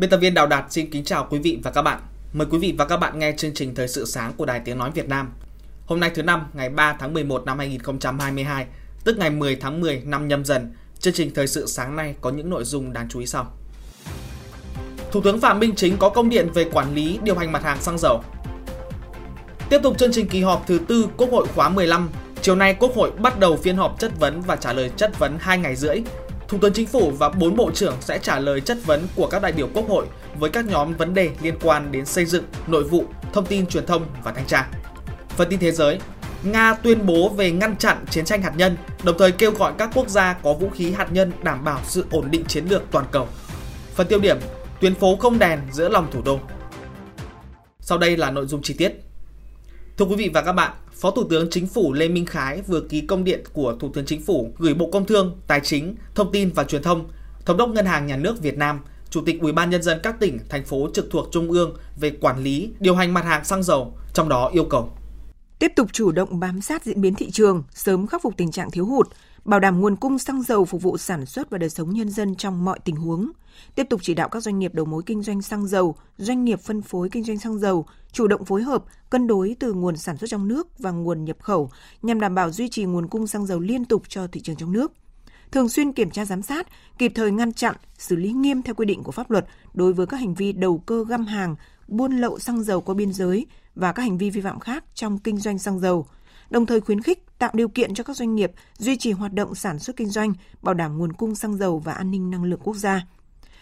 Biên tập viên Đào Đạt xin kính chào quý vị và các bạn. Mời quý vị và các bạn nghe chương trình Thời sự sáng của Đài Tiếng Nói Việt Nam. Hôm nay thứ năm, ngày 3 tháng 11 năm 2022, tức ngày 10 tháng 10 năm nhâm dần, chương trình Thời sự sáng nay có những nội dung đáng chú ý sau. Thủ tướng Phạm Minh Chính có công điện về quản lý điều hành mặt hàng xăng dầu. Tiếp tục chương trình kỳ họp thứ tư Quốc hội khóa 15, chiều nay Quốc hội bắt đầu phiên họp chất vấn và trả lời chất vấn 2 ngày rưỡi Thủ tướng Chính phủ và bốn bộ trưởng sẽ trả lời chất vấn của các đại biểu Quốc hội với các nhóm vấn đề liên quan đến xây dựng, nội vụ, thông tin truyền thông và thanh tra. Phần tin thế giới, Nga tuyên bố về ngăn chặn chiến tranh hạt nhân, đồng thời kêu gọi các quốc gia có vũ khí hạt nhân đảm bảo sự ổn định chiến lược toàn cầu. Phần tiêu điểm, tuyến phố không đèn giữa lòng thủ đô. Sau đây là nội dung chi tiết. Thưa quý vị và các bạn, Phó Thủ tướng Chính phủ Lê Minh Khái vừa ký công điện của Thủ tướng Chính phủ gửi Bộ Công Thương, Tài chính, Thông tin và Truyền thông, Thống đốc Ngân hàng Nhà nước Việt Nam, Chủ tịch Ủy ban nhân dân các tỉnh, thành phố trực thuộc Trung ương về quản lý, điều hành mặt hàng xăng dầu, trong đó yêu cầu. Tiếp tục chủ động bám sát diễn biến thị trường, sớm khắc phục tình trạng thiếu hụt, bảo đảm nguồn cung xăng dầu phục vụ sản xuất và đời sống nhân dân trong mọi tình huống. Tiếp tục chỉ đạo các doanh nghiệp đầu mối kinh doanh xăng dầu, doanh nghiệp phân phối kinh doanh xăng dầu chủ động phối hợp, cân đối từ nguồn sản xuất trong nước và nguồn nhập khẩu nhằm đảm bảo duy trì nguồn cung xăng dầu liên tục cho thị trường trong nước thường xuyên kiểm tra giám sát, kịp thời ngăn chặn, xử lý nghiêm theo quy định của pháp luật đối với các hành vi đầu cơ găm hàng, buôn lậu xăng dầu qua biên giới và các hành vi vi phạm khác trong kinh doanh xăng dầu, đồng thời khuyến khích tạo điều kiện cho các doanh nghiệp duy trì hoạt động sản xuất kinh doanh, bảo đảm nguồn cung xăng dầu và an ninh năng lượng quốc gia.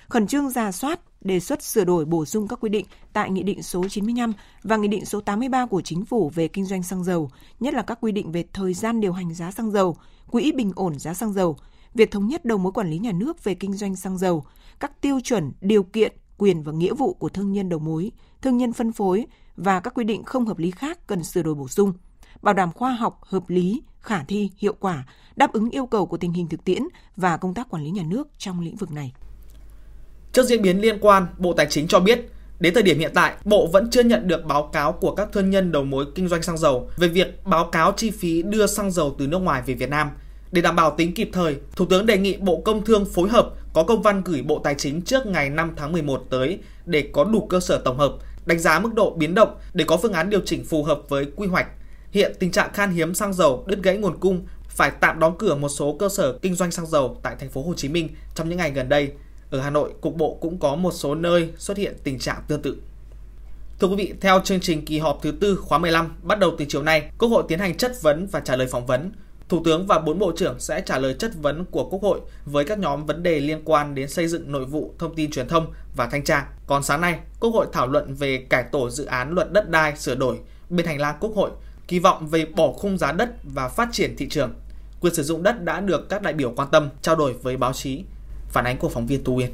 Khẩn trương ra soát, đề xuất sửa đổi bổ sung các quy định tại Nghị định số 95 và Nghị định số 83 của Chính phủ về kinh doanh xăng dầu, nhất là các quy định về thời gian điều hành giá xăng dầu, quỹ bình ổn giá xăng dầu, việc thống nhất đầu mối quản lý nhà nước về kinh doanh xăng dầu, các tiêu chuẩn, điều kiện, quyền và nghĩa vụ của thương nhân đầu mối, thương nhân phân phối và các quy định không hợp lý khác cần sửa đổi bổ sung, bảo đảm khoa học, hợp lý, khả thi, hiệu quả, đáp ứng yêu cầu của tình hình thực tiễn và công tác quản lý nhà nước trong lĩnh vực này. Trước diễn biến liên quan, Bộ Tài chính cho biết, đến thời điểm hiện tại, Bộ vẫn chưa nhận được báo cáo của các thương nhân đầu mối kinh doanh xăng dầu về việc báo cáo chi phí đưa xăng dầu từ nước ngoài về Việt Nam. Để đảm bảo tính kịp thời, Thủ tướng đề nghị Bộ Công Thương phối hợp có công văn gửi Bộ Tài chính trước ngày 5 tháng 11 tới để có đủ cơ sở tổng hợp, đánh giá mức độ biến động để có phương án điều chỉnh phù hợp với quy hoạch. Hiện tình trạng khan hiếm xăng dầu, đứt gãy nguồn cung phải tạm đóng cửa một số cơ sở kinh doanh xăng dầu tại thành phố Hồ Chí Minh trong những ngày gần đây ở Hà Nội, cục bộ cũng có một số nơi xuất hiện tình trạng tương tự. Thưa quý vị, theo chương trình kỳ họp thứ tư khóa 15 bắt đầu từ chiều nay, Quốc hội tiến hành chất vấn và trả lời phỏng vấn. Thủ tướng và bốn bộ trưởng sẽ trả lời chất vấn của Quốc hội với các nhóm vấn đề liên quan đến xây dựng nội vụ, thông tin truyền thông và thanh tra. Còn sáng nay, Quốc hội thảo luận về cải tổ dự án luật đất đai sửa đổi bên hành lang Quốc hội, kỳ vọng về bỏ khung giá đất và phát triển thị trường. Quyền sử dụng đất đã được các đại biểu quan tâm trao đổi với báo chí. Phản ánh của phóng viên Tu Uyên.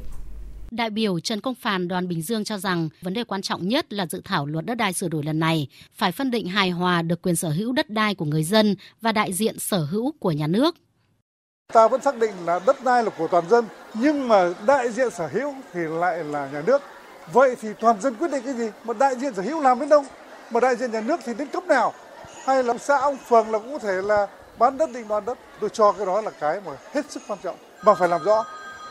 Đại biểu Trần Công Phàn đoàn Bình Dương cho rằng vấn đề quan trọng nhất là dự thảo luật đất đai sửa đổi lần này phải phân định hài hòa được quyền sở hữu đất đai của người dân và đại diện sở hữu của nhà nước. Ta vẫn xác định là đất đai là của toàn dân, nhưng mà đại diện sở hữu thì lại là nhà nước. Vậy thì toàn dân quyết định cái gì? Mà đại diện sở hữu làm đến đâu? Mà đại diện nhà nước thì đến cấp nào? Hay là xã ông phường là cũng có thể là bán đất định đoạt đất. Tôi cho cái đó là cái mà hết sức quan trọng. Mà phải làm rõ.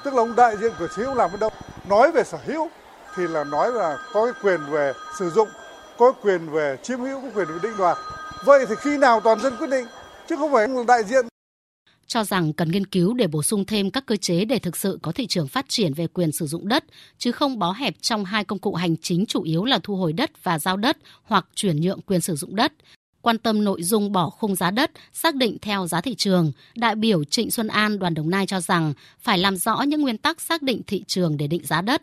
Tức là ông đại diện của sở hữu làm ở đâu? Nói về sở hữu thì là nói là có cái quyền về sử dụng có quyền về chiếm hữu có quyền về định đoạt. Vậy thì khi nào toàn dân quyết định? Chứ không phải là đại diện. Cho rằng cần nghiên cứu để bổ sung thêm các cơ chế để thực sự có thị trường phát triển về quyền sử dụng đất, chứ không bó hẹp trong hai công cụ hành chính chủ yếu là thu hồi đất và giao đất hoặc chuyển nhượng quyền sử dụng đất quan tâm nội dung bỏ khung giá đất xác định theo giá thị trường, đại biểu Trịnh Xuân An đoàn Đồng Nai cho rằng phải làm rõ những nguyên tắc xác định thị trường để định giá đất.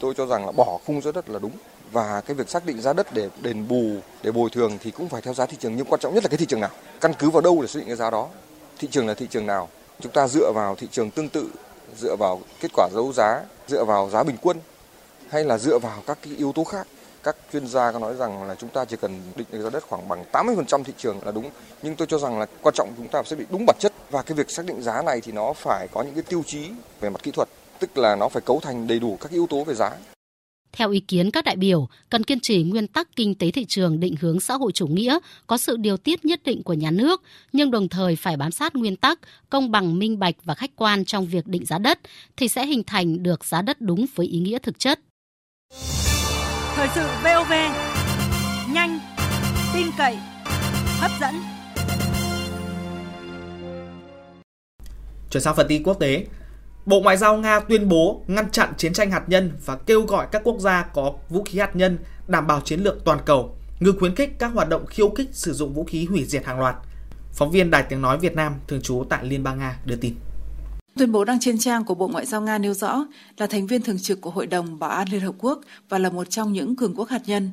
Tôi cho rằng là bỏ khung giá đất là đúng và cái việc xác định giá đất để đền bù, để bồi thường thì cũng phải theo giá thị trường nhưng quan trọng nhất là cái thị trường nào. Căn cứ vào đâu để xác định cái giá đó? Thị trường là thị trường nào? Chúng ta dựa vào thị trường tương tự, dựa vào kết quả đấu giá, dựa vào giá bình quân hay là dựa vào các cái yếu tố khác các chuyên gia có nói rằng là chúng ta chỉ cần định giá đất khoảng bằng 80% thị trường là đúng. Nhưng tôi cho rằng là quan trọng chúng ta sẽ bị đúng bản chất và cái việc xác định giá này thì nó phải có những cái tiêu chí về mặt kỹ thuật, tức là nó phải cấu thành đầy đủ các yếu tố về giá. Theo ý kiến các đại biểu, cần kiên trì nguyên tắc kinh tế thị trường định hướng xã hội chủ nghĩa, có sự điều tiết nhất định của nhà nước, nhưng đồng thời phải bám sát nguyên tắc công bằng, minh bạch và khách quan trong việc định giá đất, thì sẽ hình thành được giá đất đúng với ý nghĩa thực chất. Thời sự VOV, nhanh, tin cậy, hấp dẫn. Chuyển sang phần tin quốc tế, Bộ Ngoại giao Nga tuyên bố ngăn chặn chiến tranh hạt nhân và kêu gọi các quốc gia có vũ khí hạt nhân đảm bảo chiến lược toàn cầu, ngừng khuyến khích các hoạt động khiêu khích sử dụng vũ khí hủy diệt hàng loạt. Phóng viên Đài Tiếng Nói Việt Nam thường trú tại Liên bang Nga đưa tin. Tuyên bố đăng trên trang của Bộ Ngoại giao Nga nêu rõ là thành viên thường trực của Hội đồng Bảo an Liên Hợp Quốc và là một trong những cường quốc hạt nhân.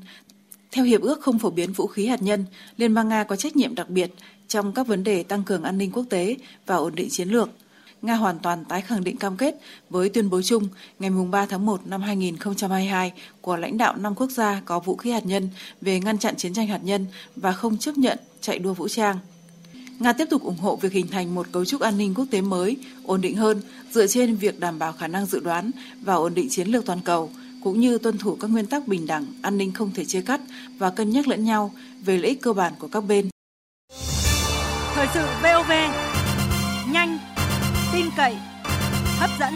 Theo Hiệp ước không phổ biến vũ khí hạt nhân, Liên bang Nga có trách nhiệm đặc biệt trong các vấn đề tăng cường an ninh quốc tế và ổn định chiến lược. Nga hoàn toàn tái khẳng định cam kết với tuyên bố chung ngày 3 tháng 1 năm 2022 của lãnh đạo năm quốc gia có vũ khí hạt nhân về ngăn chặn chiến tranh hạt nhân và không chấp nhận chạy đua vũ trang. Nga tiếp tục ủng hộ việc hình thành một cấu trúc an ninh quốc tế mới, ổn định hơn, dựa trên việc đảm bảo khả năng dự đoán và ổn định chiến lược toàn cầu, cũng như tuân thủ các nguyên tắc bình đẳng, an ninh không thể chia cắt và cân nhắc lẫn nhau về lợi ích cơ bản của các bên. Thời sự VOV, nhanh, tin cậy, hấp dẫn.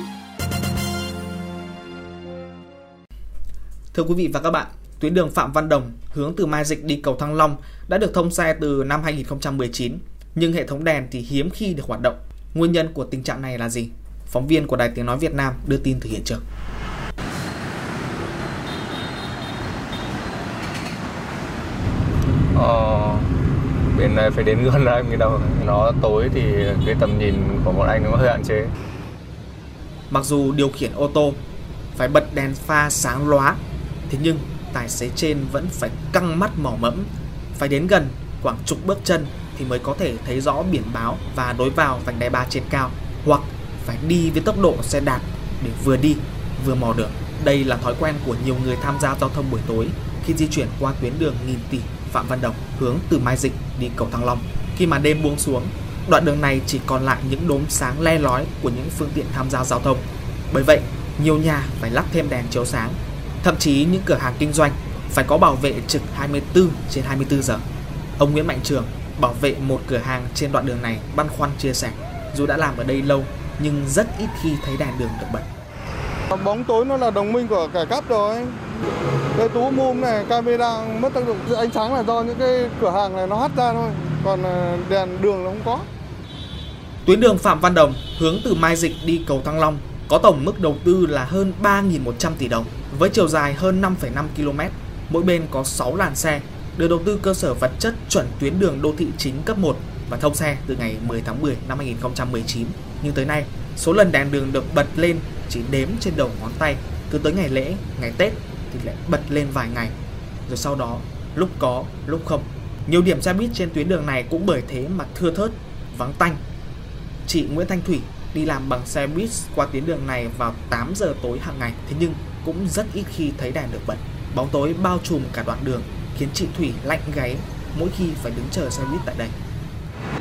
Thưa quý vị và các bạn, tuyến đường Phạm Văn Đồng hướng từ Mai Dịch đi cầu Thăng Long đã được thông xe từ năm 2019 nhưng hệ thống đèn thì hiếm khi được hoạt động. Nguyên nhân của tình trạng này là gì? Phóng viên của Đài Tiếng Nói Việt Nam đưa tin từ hiện trường. Ờ, bên này phải đến gần anh mới đâu. Nó tối thì cái tầm nhìn của bọn anh nó hơi hạn chế. Mặc dù điều khiển ô tô phải bật đèn pha sáng lóa, thế nhưng tài xế trên vẫn phải căng mắt mỏ mẫm, phải đến gần khoảng chục bước chân thì mới có thể thấy rõ biển báo và đối vào vành đai ba trên cao hoặc phải đi với tốc độ xe đạp để vừa đi vừa mò đường. Đây là thói quen của nhiều người tham gia giao thông buổi tối khi di chuyển qua tuyến đường nghìn tỷ Phạm Văn Đồng hướng từ Mai Dịch đi cầu Thăng Long. Khi mà đêm buông xuống, đoạn đường này chỉ còn lại những đốm sáng le lói của những phương tiện tham gia giao thông. Bởi vậy, nhiều nhà phải lắp thêm đèn chiếu sáng. Thậm chí những cửa hàng kinh doanh phải có bảo vệ trực 24 trên 24 giờ. Ông Nguyễn Mạnh Trường, bảo vệ một cửa hàng trên đoạn đường này băn khoăn chia sẻ. Dù đã làm ở đây lâu nhưng rất ít khi thấy đèn đường được bật. Bóng tối nó là đồng minh của kẻ cắp rồi. Cái tú mum này, camera mất tác dụng. Ánh sáng là do những cái cửa hàng này nó hắt ra thôi. Còn ờ, đèn đường nó không có. Tuyến đường Phạm Văn Đồng hướng từ Mai Dịch đi cầu Thăng Long có tổng mức đầu tư là hơn 3.100 tỷ đồng với chiều dài hơn 5,5 km. Mỗi bên có 6 làn xe được đầu tư cơ sở vật chất chuẩn tuyến đường đô thị chính cấp 1 và thông xe từ ngày 10 tháng 10 năm 2019. Nhưng tới nay, số lần đèn đường được bật lên chỉ đếm trên đầu ngón tay. Cứ tới ngày lễ, ngày Tết thì lại bật lên vài ngày. Rồi sau đó, lúc có, lúc không. Nhiều điểm xe buýt trên tuyến đường này cũng bởi thế mà thưa thớt, vắng tanh. Chị Nguyễn Thanh Thủy đi làm bằng xe buýt qua tuyến đường này vào 8 giờ tối hàng ngày, thế nhưng cũng rất ít khi thấy đèn được bật. Bóng tối bao trùm cả đoạn đường khiến chị Thủy lạnh gáy mỗi khi phải đứng chờ xe buýt tại đây.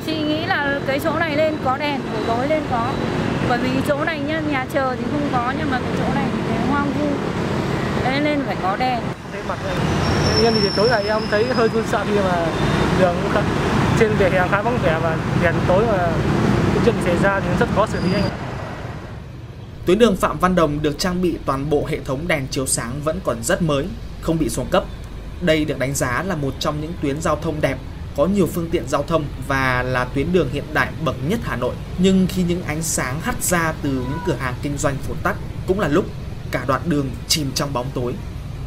Chị nghĩ là cái chỗ này lên có đèn, buổi tối lên có. Bởi vì chỗ này nhá, nhà chờ thì không có nhưng mà cái chỗ này thì hoang vu. Đấy nên phải có đèn. Cái mặt này, nhân thì tối này em thấy hơi run sợ khi mà đường trên vỉa hè khá vắng vẻ và đèn tối mà cái chuyện xảy ra thì rất khó xử lý anh ạ. Tuyến đường Phạm Văn Đồng được trang bị toàn bộ hệ thống đèn chiếu sáng vẫn còn rất mới, không bị xuống cấp. Đây được đánh giá là một trong những tuyến giao thông đẹp, có nhiều phương tiện giao thông và là tuyến đường hiện đại bậc nhất Hà Nội. Nhưng khi những ánh sáng hắt ra từ những cửa hàng kinh doanh phổ tắt, cũng là lúc cả đoạn đường chìm trong bóng tối.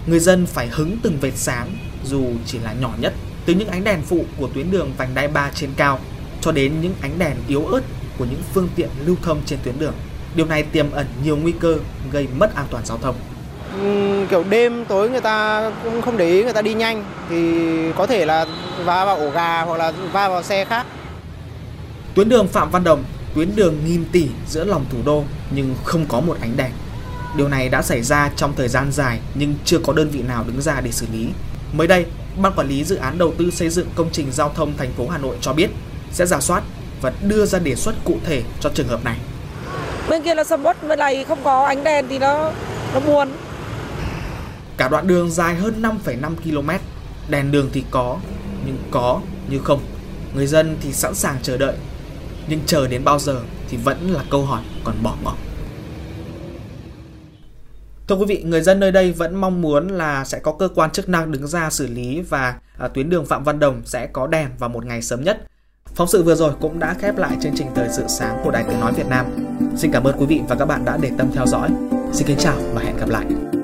Người dân phải hứng từng vệt sáng dù chỉ là nhỏ nhất Từ những ánh đèn phụ của tuyến đường vành đai 3 trên cao cho đến những ánh đèn yếu ớt của những phương tiện lưu thông trên tuyến đường. Điều này tiềm ẩn nhiều nguy cơ gây mất an toàn giao thông. Kiểu đêm tối người ta cũng không để ý người ta đi nhanh thì có thể là va vào ổ gà hoặc là va vào xe khác. Tuyến đường Phạm Văn Đồng, tuyến đường nghìn tỷ giữa lòng thủ đô nhưng không có một ánh đèn. Điều này đã xảy ra trong thời gian dài nhưng chưa có đơn vị nào đứng ra để xử lý. Mới đây, Ban quản lý dự án đầu tư xây dựng công trình giao thông thành phố Hà Nội cho biết sẽ giả soát và đưa ra đề xuất cụ thể cho trường hợp này. Bên kia là sầm uất, bên này không có ánh đèn thì nó nó buồn. Cả đoạn đường dài hơn 5,5 km, đèn đường thì có, nhưng có như không. Người dân thì sẵn sàng chờ đợi, nhưng chờ đến bao giờ thì vẫn là câu hỏi còn bỏ ngỏ. Thưa quý vị, người dân nơi đây vẫn mong muốn là sẽ có cơ quan chức năng đứng ra xử lý và à, tuyến đường Phạm Văn Đồng sẽ có đèn vào một ngày sớm nhất. Phóng sự vừa rồi cũng đã khép lại chương trình Thời sự sáng của Đài Tiếng Nói Việt Nam. Xin cảm ơn quý vị và các bạn đã để tâm theo dõi. Xin kính chào và hẹn gặp lại.